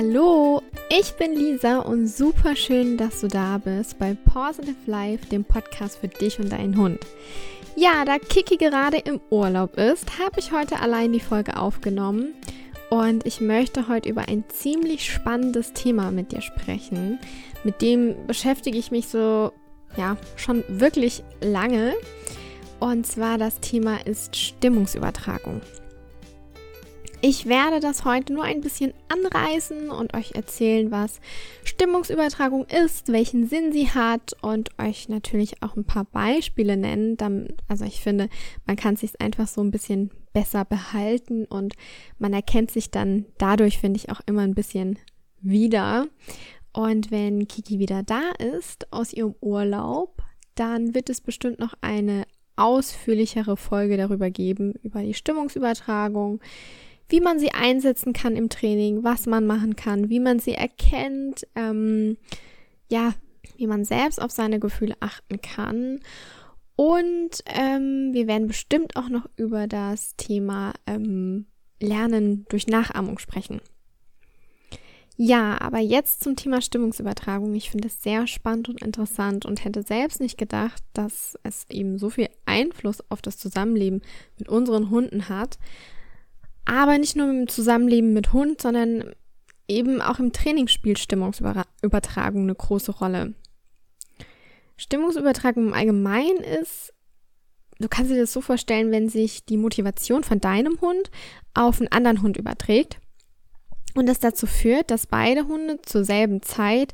Hallo, ich bin Lisa und super schön, dass du da bist bei Positive Life, dem Podcast für dich und deinen Hund. Ja, da Kiki gerade im Urlaub ist, habe ich heute allein die Folge aufgenommen und ich möchte heute über ein ziemlich spannendes Thema mit dir sprechen. Mit dem beschäftige ich mich so, ja, schon wirklich lange. Und zwar das Thema ist Stimmungsübertragung. Ich werde das heute nur ein bisschen anreißen und euch erzählen, was Stimmungsübertragung ist, welchen Sinn sie hat und euch natürlich auch ein paar Beispiele nennen. also ich finde, man kann es sich einfach so ein bisschen besser behalten und man erkennt sich dann dadurch, finde ich, auch immer ein bisschen wieder. Und wenn Kiki wieder da ist aus ihrem Urlaub, dann wird es bestimmt noch eine ausführlichere Folge darüber geben, über die Stimmungsübertragung, wie man sie einsetzen kann im Training, was man machen kann, wie man sie erkennt, ähm, ja, wie man selbst auf seine Gefühle achten kann. Und ähm, wir werden bestimmt auch noch über das Thema ähm, Lernen durch Nachahmung sprechen. Ja, aber jetzt zum Thema Stimmungsübertragung. Ich finde es sehr spannend und interessant und hätte selbst nicht gedacht, dass es eben so viel Einfluss auf das Zusammenleben mit unseren Hunden hat. Aber nicht nur im Zusammenleben mit Hund, sondern eben auch im Training spielt Stimmungsübertragung eine große Rolle. Stimmungsübertragung im Allgemeinen ist, du kannst dir das so vorstellen, wenn sich die Motivation von deinem Hund auf einen anderen Hund überträgt und das dazu führt, dass beide Hunde zur selben Zeit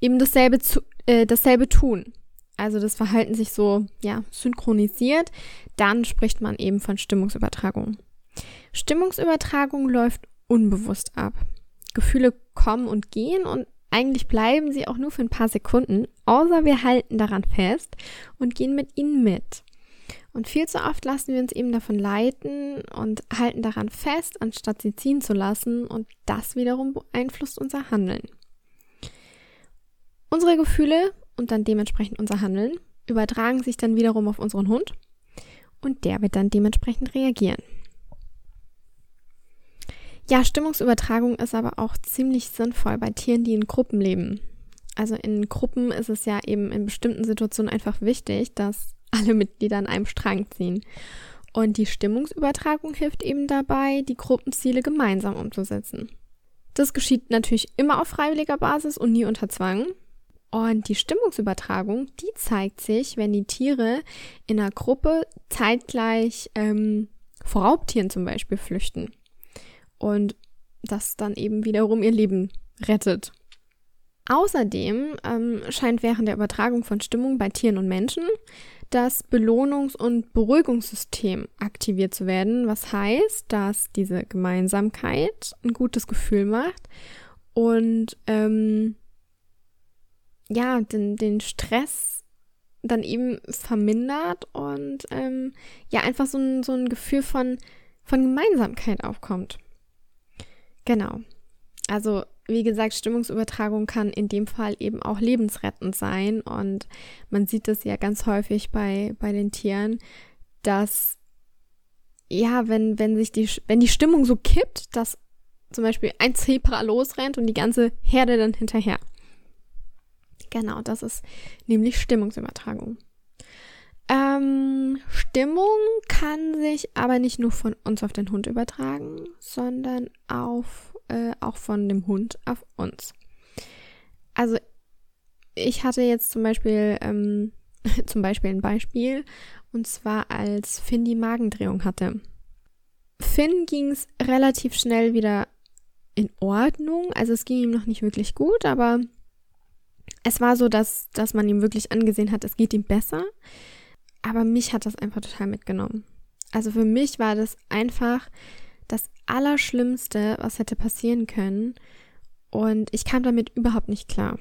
eben dasselbe, zu, äh, dasselbe tun. Also das Verhalten sich so ja synchronisiert, dann spricht man eben von Stimmungsübertragung. Stimmungsübertragung läuft unbewusst ab. Gefühle kommen und gehen und eigentlich bleiben sie auch nur für ein paar Sekunden, außer wir halten daran fest und gehen mit ihnen mit. Und viel zu oft lassen wir uns eben davon leiten und halten daran fest, anstatt sie ziehen zu lassen und das wiederum beeinflusst unser Handeln. Unsere Gefühle und dann dementsprechend unser Handeln übertragen sich dann wiederum auf unseren Hund und der wird dann dementsprechend reagieren. Ja, Stimmungsübertragung ist aber auch ziemlich sinnvoll bei Tieren, die in Gruppen leben. Also in Gruppen ist es ja eben in bestimmten Situationen einfach wichtig, dass alle Mitglieder an einem Strang ziehen. Und die Stimmungsübertragung hilft eben dabei, die Gruppenziele gemeinsam umzusetzen. Das geschieht natürlich immer auf freiwilliger Basis und nie unter Zwang. Und die Stimmungsübertragung, die zeigt sich, wenn die Tiere in einer Gruppe zeitgleich ähm, vor Raubtieren zum Beispiel flüchten und das dann eben wiederum ihr Leben rettet. Außerdem ähm, scheint während der Übertragung von Stimmung bei Tieren und Menschen das Belohnungs- und Beruhigungssystem aktiviert zu werden, was heißt, dass diese Gemeinsamkeit ein gutes Gefühl macht und ähm, ja, den, den Stress dann eben vermindert und ähm, ja, einfach so ein, so ein Gefühl von, von Gemeinsamkeit aufkommt. Genau. Also, wie gesagt, Stimmungsübertragung kann in dem Fall eben auch lebensrettend sein. Und man sieht das ja ganz häufig bei, bei den Tieren, dass ja, wenn, wenn sich die, wenn die Stimmung so kippt, dass zum Beispiel ein Zebra losrennt und die ganze Herde dann hinterher. Genau, das ist nämlich Stimmungsübertragung. Ähm, Stimmung kann sich aber nicht nur von uns auf den Hund übertragen, sondern auf, äh, auch von dem Hund auf uns. Also ich hatte jetzt zum Beispiel, ähm, zum Beispiel ein Beispiel, und zwar als Finn die Magendrehung hatte. Finn ging es relativ schnell wieder in Ordnung. Also es ging ihm noch nicht wirklich gut, aber es war so, dass, dass man ihm wirklich angesehen hat, es geht ihm besser. Aber mich hat das einfach total mitgenommen. Also für mich war das einfach das Allerschlimmste, was hätte passieren können. Und ich kam damit überhaupt nicht klar.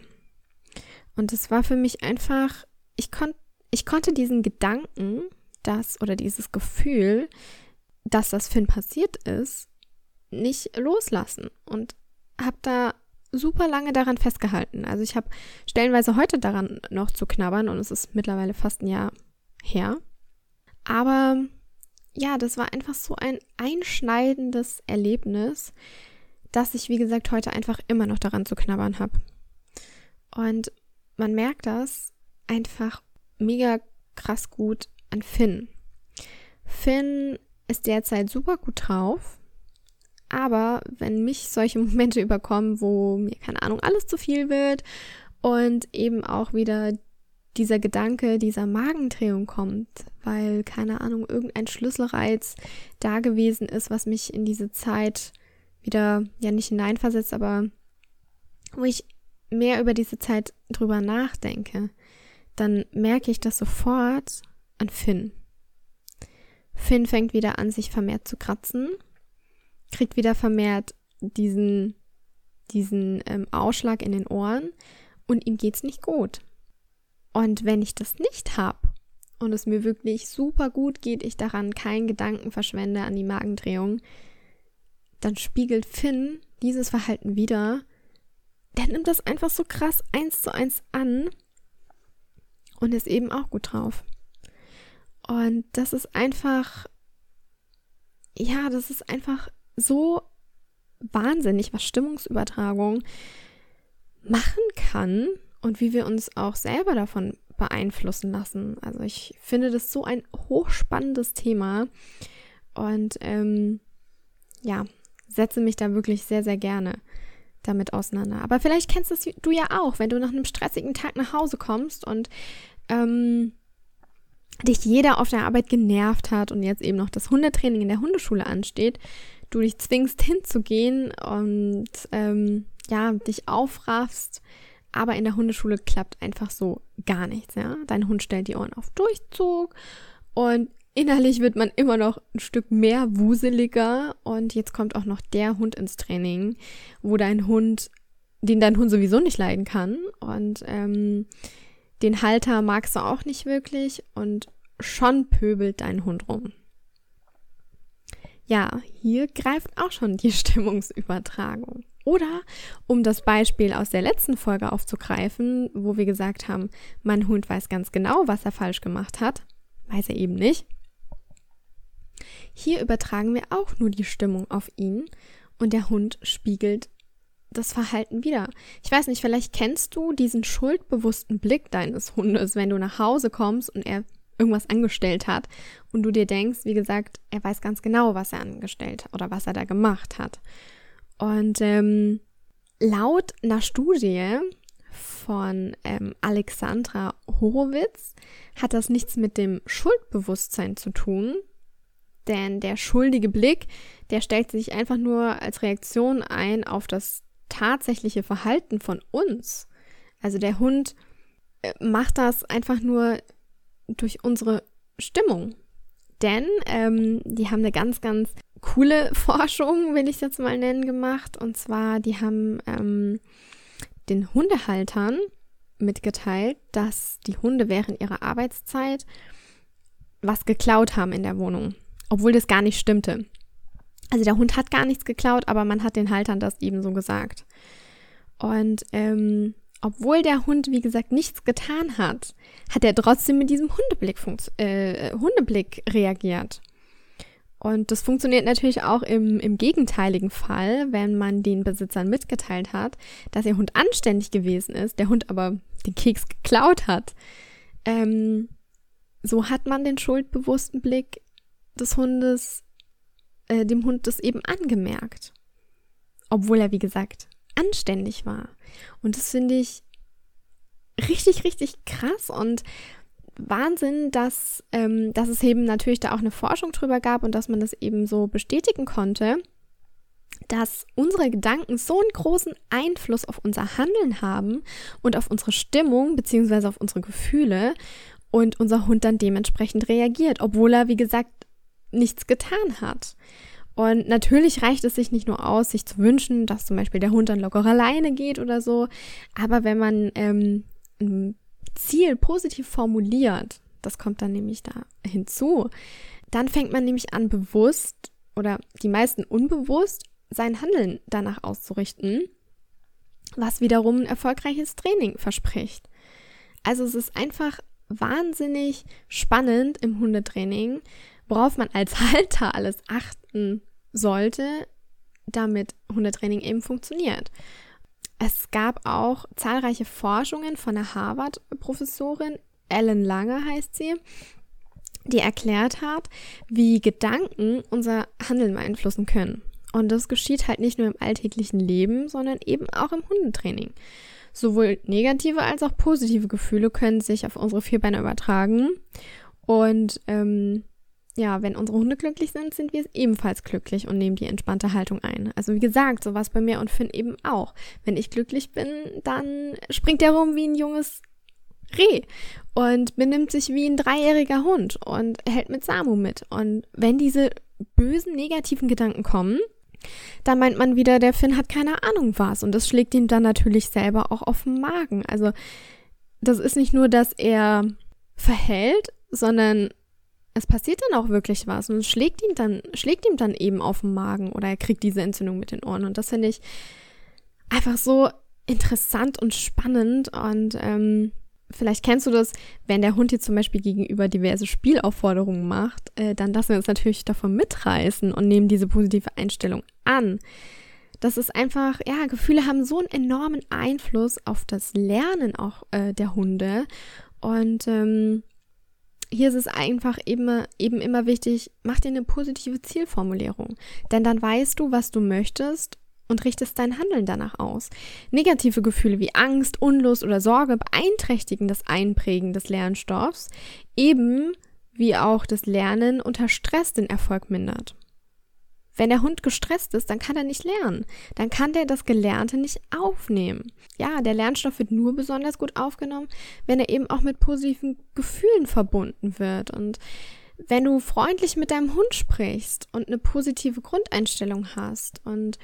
Und es war für mich einfach, ich, kon ich konnte diesen Gedanken, dass, oder dieses Gefühl, dass das Finn passiert ist, nicht loslassen. Und habe da super lange daran festgehalten. Also ich habe stellenweise heute daran noch zu knabbern und es ist mittlerweile fast ein Jahr her. Aber ja, das war einfach so ein einschneidendes Erlebnis, dass ich, wie gesagt, heute einfach immer noch daran zu knabbern habe. Und man merkt das einfach mega krass gut an Finn. Finn ist derzeit super gut drauf, aber wenn mich solche Momente überkommen, wo mir keine Ahnung alles zu viel wird und eben auch wieder dieser Gedanke dieser Magendrehung kommt, weil keine Ahnung irgendein Schlüsselreiz da gewesen ist, was mich in diese Zeit wieder ja nicht hineinversetzt, aber wo ich mehr über diese Zeit drüber nachdenke, dann merke ich das sofort an Finn. Finn fängt wieder an, sich vermehrt zu kratzen, kriegt wieder vermehrt diesen, diesen ähm, Ausschlag in den Ohren und ihm geht's nicht gut. Und wenn ich das nicht habe und es mir wirklich super gut geht, ich daran keinen Gedanken verschwende an die Magendrehung, dann spiegelt Finn dieses Verhalten wieder. Der nimmt das einfach so krass eins zu eins an und ist eben auch gut drauf. Und das ist einfach, ja, das ist einfach so wahnsinnig, was Stimmungsübertragung machen kann und wie wir uns auch selber davon beeinflussen lassen. Also ich finde das so ein hochspannendes Thema und ähm, ja, setze mich da wirklich sehr, sehr gerne damit auseinander. Aber vielleicht kennst du ja auch, wenn du nach einem stressigen Tag nach Hause kommst und ähm, dich jeder auf der Arbeit genervt hat und jetzt eben noch das Hundetraining in der Hundeschule ansteht, du dich zwingst hinzugehen und ähm, ja, dich aufraffst, aber in der Hundeschule klappt einfach so gar nichts, ja. Dein Hund stellt die Ohren auf Durchzug und innerlich wird man immer noch ein Stück mehr wuseliger und jetzt kommt auch noch der Hund ins Training, wo dein Hund, den dein Hund sowieso nicht leiden kann und ähm, den Halter magst du auch nicht wirklich und schon pöbelt dein Hund rum. Ja, hier greift auch schon die Stimmungsübertragung. Oder um das Beispiel aus der letzten Folge aufzugreifen, wo wir gesagt haben, mein Hund weiß ganz genau, was er falsch gemacht hat, weiß er eben nicht. Hier übertragen wir auch nur die Stimmung auf ihn und der Hund spiegelt das Verhalten wieder. Ich weiß nicht, vielleicht kennst du diesen schuldbewussten Blick deines Hundes, wenn du nach Hause kommst und er irgendwas angestellt hat und du dir denkst, wie gesagt, er weiß ganz genau, was er angestellt oder was er da gemacht hat. Und ähm, laut einer Studie von ähm, Alexandra Horowitz hat das nichts mit dem Schuldbewusstsein zu tun, denn der schuldige Blick, der stellt sich einfach nur als Reaktion ein auf das tatsächliche Verhalten von uns. Also der Hund äh, macht das einfach nur durch unsere Stimmung. Denn ähm, die haben eine ganz, ganz coole Forschung, will ich es jetzt mal nennen, gemacht. Und zwar, die haben ähm, den Hundehaltern mitgeteilt, dass die Hunde während ihrer Arbeitszeit was geklaut haben in der Wohnung, obwohl das gar nicht stimmte. Also der Hund hat gar nichts geklaut, aber man hat den Haltern das eben so gesagt. Und ähm, obwohl der Hund, wie gesagt, nichts getan hat, hat er trotzdem mit diesem Hundeblick, äh, Hundeblick reagiert. Und das funktioniert natürlich auch im, im gegenteiligen Fall, wenn man den Besitzern mitgeteilt hat, dass ihr Hund anständig gewesen ist, der Hund aber den Keks geklaut hat. Ähm, so hat man den schuldbewussten Blick des Hundes äh, dem Hund das eben angemerkt. Obwohl er, wie gesagt, anständig war. Und das finde ich richtig, richtig krass und Wahnsinn, dass, ähm, dass es eben natürlich da auch eine Forschung drüber gab und dass man das eben so bestätigen konnte, dass unsere Gedanken so einen großen Einfluss auf unser Handeln haben und auf unsere Stimmung beziehungsweise auf unsere Gefühle und unser Hund dann dementsprechend reagiert, obwohl er, wie gesagt, nichts getan hat. Und natürlich reicht es sich nicht nur aus, sich zu wünschen, dass zum Beispiel der Hund dann locker alleine geht oder so. Aber wenn man ähm, Ziel positiv formuliert, das kommt dann nämlich da hinzu, dann fängt man nämlich an, bewusst oder die meisten unbewusst sein Handeln danach auszurichten, was wiederum ein erfolgreiches Training verspricht. Also es ist einfach wahnsinnig spannend im Hundetraining, worauf man als Halter alles achten sollte, damit Hundetraining eben funktioniert. Es gab auch zahlreiche Forschungen von der Harvard-Professorin, Ellen Lange heißt sie, die erklärt hat, wie Gedanken unser Handeln beeinflussen können. Und das geschieht halt nicht nur im alltäglichen Leben, sondern eben auch im Hundetraining. Sowohl negative als auch positive Gefühle können sich auf unsere Vierbeine übertragen. Und ähm, ja, wenn unsere Hunde glücklich sind, sind wir ebenfalls glücklich und nehmen die entspannte Haltung ein. Also wie gesagt, so was bei mir und Finn eben auch. Wenn ich glücklich bin, dann springt er rum wie ein junges Reh und benimmt sich wie ein dreijähriger Hund und hält mit Samu mit. Und wenn diese bösen, negativen Gedanken kommen, dann meint man wieder, der Finn hat keine Ahnung was. Und das schlägt ihm dann natürlich selber auch auf den Magen. Also das ist nicht nur, dass er verhält, sondern es passiert dann auch wirklich was und es schlägt ihn dann, schlägt ihm dann eben auf den Magen oder er kriegt diese Entzündung mit den Ohren. Und das finde ich einfach so interessant und spannend und ähm, vielleicht kennst du das, wenn der Hund dir zum Beispiel gegenüber diverse Spielaufforderungen macht, äh, dann lassen wir uns natürlich davon mitreißen und nehmen diese positive Einstellung an. Das ist einfach, ja, Gefühle haben so einen enormen Einfluss auf das Lernen auch äh, der Hunde. Und ähm, hier ist es einfach eben, eben immer wichtig, mach dir eine positive Zielformulierung. Denn dann weißt du, was du möchtest und richtest dein Handeln danach aus. Negative Gefühle wie Angst, Unlust oder Sorge beeinträchtigen das Einprägen des Lernstoffs, eben wie auch das Lernen unter Stress den Erfolg mindert. Wenn der Hund gestresst ist, dann kann er nicht lernen. Dann kann der das Gelernte nicht aufnehmen. Ja, der Lernstoff wird nur besonders gut aufgenommen, wenn er eben auch mit positiven Gefühlen verbunden wird. Und wenn du freundlich mit deinem Hund sprichst und eine positive Grundeinstellung hast und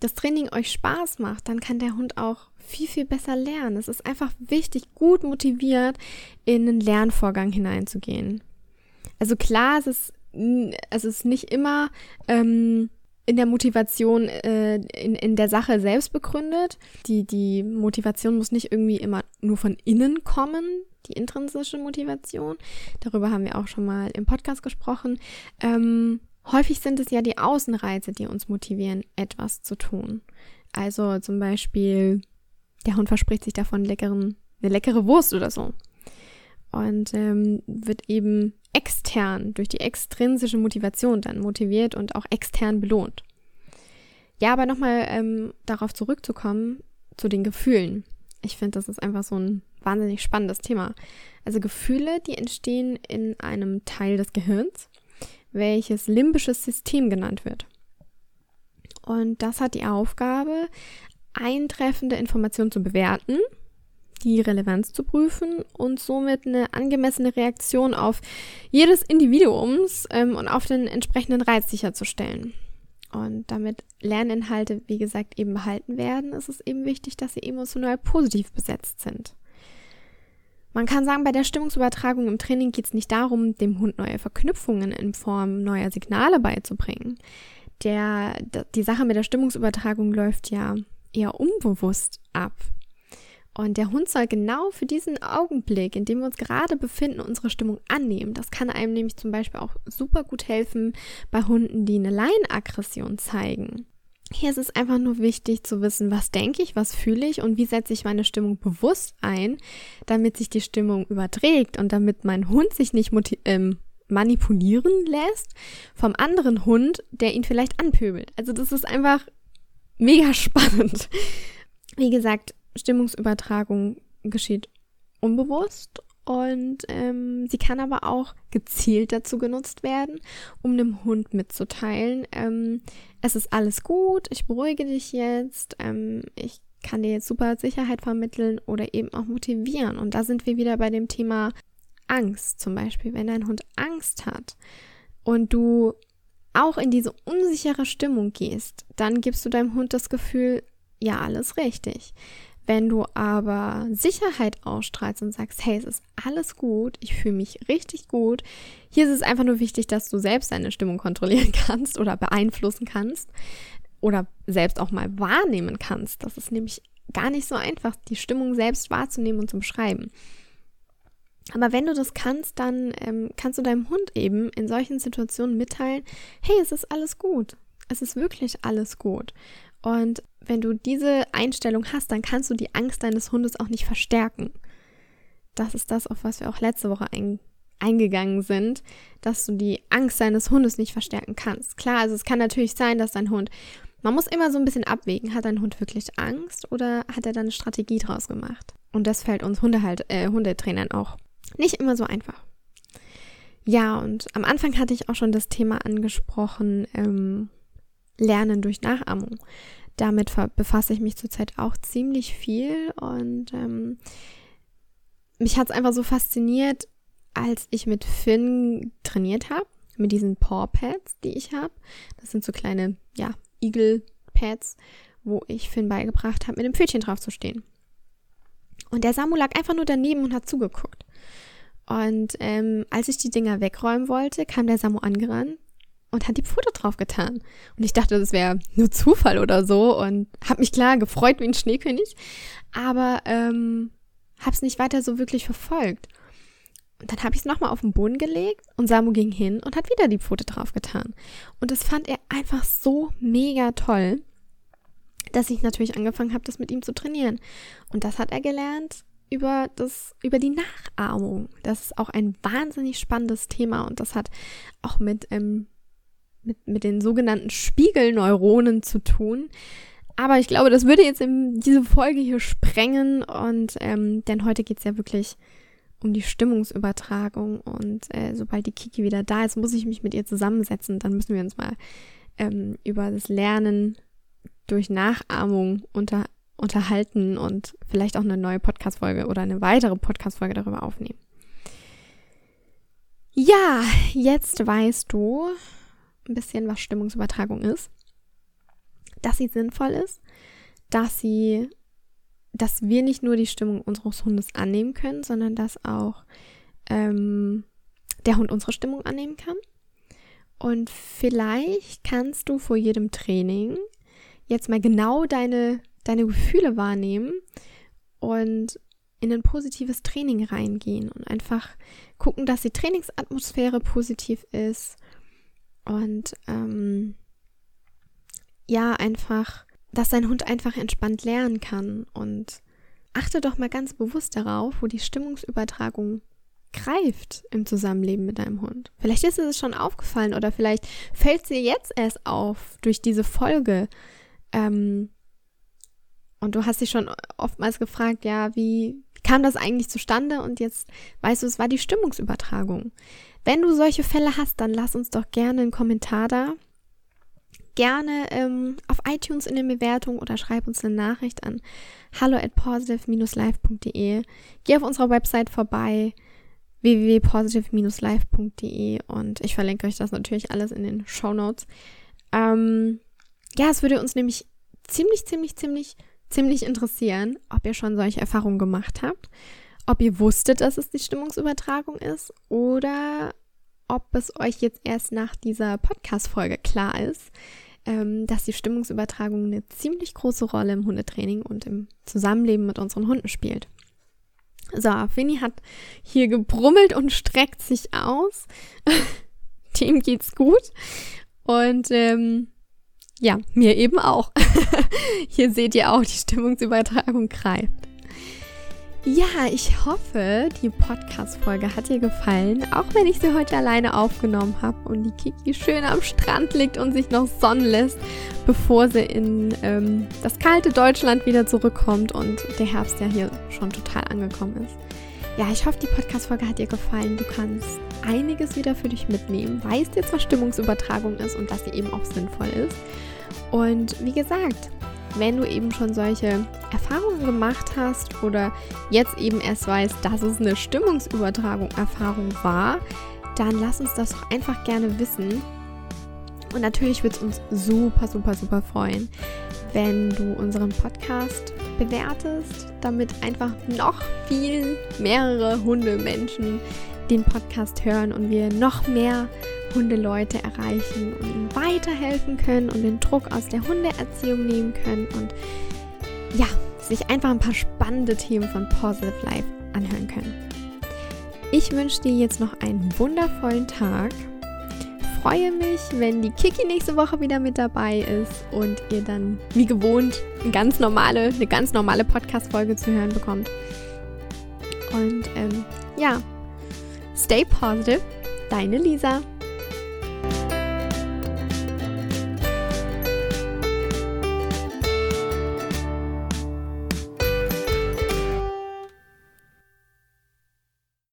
das Training euch Spaß macht, dann kann der Hund auch viel, viel besser lernen. Es ist einfach wichtig, gut motiviert in einen Lernvorgang hineinzugehen. Also klar, es ist es ist nicht immer ähm, in der Motivation, äh, in, in der Sache selbst begründet. Die, die Motivation muss nicht irgendwie immer nur von innen kommen, die intrinsische Motivation. Darüber haben wir auch schon mal im Podcast gesprochen. Ähm, häufig sind es ja die Außenreize, die uns motivieren, etwas zu tun. Also zum Beispiel, der Hund verspricht sich davon leckeren, eine leckere Wurst oder so. Und ähm, wird eben extern, durch die extrinsische Motivation dann motiviert und auch extern belohnt. Ja, aber nochmal ähm, darauf zurückzukommen, zu den Gefühlen. Ich finde, das ist einfach so ein wahnsinnig spannendes Thema. Also Gefühle, die entstehen in einem Teil des Gehirns, welches limbisches System genannt wird. Und das hat die Aufgabe, eintreffende Informationen zu bewerten die Relevanz zu prüfen und somit eine angemessene Reaktion auf jedes Individuums ähm, und auf den entsprechenden Reiz sicherzustellen. Und damit Lerninhalte, wie gesagt, eben behalten werden, ist es eben wichtig, dass sie emotional positiv besetzt sind. Man kann sagen, bei der Stimmungsübertragung im Training geht es nicht darum, dem Hund neue Verknüpfungen in Form neuer Signale beizubringen. Der, die Sache mit der Stimmungsübertragung läuft ja eher unbewusst ab. Und der Hund soll genau für diesen Augenblick, in dem wir uns gerade befinden, unsere Stimmung annehmen. Das kann einem nämlich zum Beispiel auch super gut helfen bei Hunden, die eine Leinenaggression zeigen. Hier ist es einfach nur wichtig zu wissen, was denke ich, was fühle ich und wie setze ich meine Stimmung bewusst ein, damit sich die Stimmung überträgt und damit mein Hund sich nicht ähm, manipulieren lässt vom anderen Hund, der ihn vielleicht anpöbelt. Also das ist einfach mega spannend. Wie gesagt, Stimmungsübertragung geschieht unbewusst und ähm, sie kann aber auch gezielt dazu genutzt werden, um dem Hund mitzuteilen, ähm, es ist alles gut, ich beruhige dich jetzt, ähm, ich kann dir jetzt super Sicherheit vermitteln oder eben auch motivieren. Und da sind wir wieder bei dem Thema Angst zum Beispiel. Wenn dein Hund Angst hat und du auch in diese unsichere Stimmung gehst, dann gibst du deinem Hund das Gefühl, ja, alles richtig. Wenn du aber Sicherheit ausstrahlst und sagst, hey, es ist alles gut, ich fühle mich richtig gut, hier ist es einfach nur wichtig, dass du selbst deine Stimmung kontrollieren kannst oder beeinflussen kannst oder selbst auch mal wahrnehmen kannst. Das ist nämlich gar nicht so einfach, die Stimmung selbst wahrzunehmen und zu beschreiben. Aber wenn du das kannst, dann ähm, kannst du deinem Hund eben in solchen Situationen mitteilen, hey, es ist alles gut. Es ist wirklich alles gut. Und wenn du diese Einstellung hast, dann kannst du die Angst deines Hundes auch nicht verstärken. Das ist das, auf was wir auch letzte Woche ein, eingegangen sind, dass du die Angst deines Hundes nicht verstärken kannst. Klar, also es kann natürlich sein, dass dein Hund, man muss immer so ein bisschen abwägen, hat dein Hund wirklich Angst oder hat er da eine Strategie draus gemacht? Und das fällt uns Hundehalt, äh, Hundetrainern auch nicht immer so einfach. Ja, und am Anfang hatte ich auch schon das Thema angesprochen, ähm, Lernen durch Nachahmung. Damit befasse ich mich zurzeit auch ziemlich viel und ähm, mich hat es einfach so fasziniert, als ich mit Finn trainiert habe, mit diesen Paw Pads, die ich habe. Das sind so kleine, ja, Eagle Pads, wo ich Finn beigebracht habe, mit dem Pfötchen drauf zu stehen. Und der Samu lag einfach nur daneben und hat zugeguckt. Und ähm, als ich die Dinger wegräumen wollte, kam der Samu angerannt und hat die Pfote drauf getan. Und ich dachte, das wäre nur Zufall oder so und habe mich klar gefreut wie ein Schneekönig, aber ähm, habe es nicht weiter so wirklich verfolgt. Und dann habe ich es nochmal auf den Boden gelegt und Samu ging hin und hat wieder die Pfote drauf getan. Und das fand er einfach so mega toll, dass ich natürlich angefangen habe, das mit ihm zu trainieren. Und das hat er gelernt über das, über die Nachahmung. Das ist auch ein wahnsinnig spannendes Thema und das hat auch mit, ähm, mit, mit den sogenannten Spiegelneuronen zu tun. Aber ich glaube, das würde jetzt in diese Folge hier sprengen und ähm, denn heute geht es ja wirklich um die Stimmungsübertragung und äh, sobald die Kiki wieder da ist, muss ich mich mit ihr zusammensetzen. Dann müssen wir uns mal ähm, über das Lernen durch Nachahmung unter, unterhalten und vielleicht auch eine neue Podcast-Folge oder eine weitere Podcast-Folge darüber aufnehmen. Ja, jetzt weißt du ein bisschen, was Stimmungsübertragung ist, dass sie sinnvoll ist, dass sie, dass wir nicht nur die Stimmung unseres Hundes annehmen können, sondern dass auch ähm, der Hund unsere Stimmung annehmen kann. Und vielleicht kannst du vor jedem Training jetzt mal genau deine deine Gefühle wahrnehmen und in ein positives Training reingehen und einfach gucken, dass die Trainingsatmosphäre positiv ist und ähm, ja, einfach, dass dein Hund einfach entspannt lernen kann und achte doch mal ganz bewusst darauf, wo die Stimmungsübertragung greift im Zusammenleben mit deinem Hund. Vielleicht ist es schon aufgefallen oder vielleicht fällt sie jetzt erst auf durch diese Folge. Ähm, und du hast dich schon oftmals gefragt, ja, wie kam das eigentlich zustande? Und jetzt weißt du, es war die Stimmungsübertragung. Wenn du solche Fälle hast, dann lass uns doch gerne einen Kommentar da. Gerne ähm, auf iTunes in den Bewertungen oder schreib uns eine Nachricht an hallo at positive-live.de. Geh auf unserer Website vorbei www.positive-live.de und ich verlinke euch das natürlich alles in den Show Notes. Ähm, ja, es würde uns nämlich ziemlich, ziemlich, ziemlich ziemlich interessieren, ob ihr schon solche Erfahrungen gemacht habt, ob ihr wusstet, dass es die Stimmungsübertragung ist oder ob es euch jetzt erst nach dieser Podcast-Folge klar ist, ähm, dass die Stimmungsübertragung eine ziemlich große Rolle im Hundetraining und im Zusammenleben mit unseren Hunden spielt. So, Finny hat hier gebrummelt und streckt sich aus. Dem geht's gut. Und ähm, ja, mir eben auch. Hier seht ihr auch, die Stimmungsübertragung greift. Ja, ich hoffe, die Podcast-Folge hat dir gefallen, auch wenn ich sie heute alleine aufgenommen habe und die Kiki schön am Strand liegt und sich noch sonnen lässt, bevor sie in ähm, das kalte Deutschland wieder zurückkommt und der Herbst ja hier schon total angekommen ist. Ja, ich hoffe, die Podcast-Folge hat dir gefallen. Du kannst einiges wieder für dich mitnehmen, weißt jetzt, was Stimmungsübertragung ist und dass sie eben auch sinnvoll ist. Und wie gesagt, wenn du eben schon solche Erfahrungen gemacht hast oder jetzt eben erst weißt, dass es eine Stimmungsübertragung Erfahrung war, dann lass uns das doch einfach gerne wissen. Und natürlich wird es uns super, super, super freuen, wenn du unseren Podcast bewertest, damit einfach noch viel mehrere Hundemenschen den Podcast hören und wir noch mehr Hundeleute erreichen und ihnen weiterhelfen können und den Druck aus der Hundeerziehung nehmen können und ja, sich einfach ein paar spannende Themen von Positive Life anhören können. Ich wünsche dir jetzt noch einen wundervollen Tag. freue mich, wenn die Kiki nächste Woche wieder mit dabei ist und ihr dann wie gewohnt eine ganz normale, eine ganz normale Podcast-Folge zu hören bekommt. Und ähm, ja, stay positive, deine Lisa.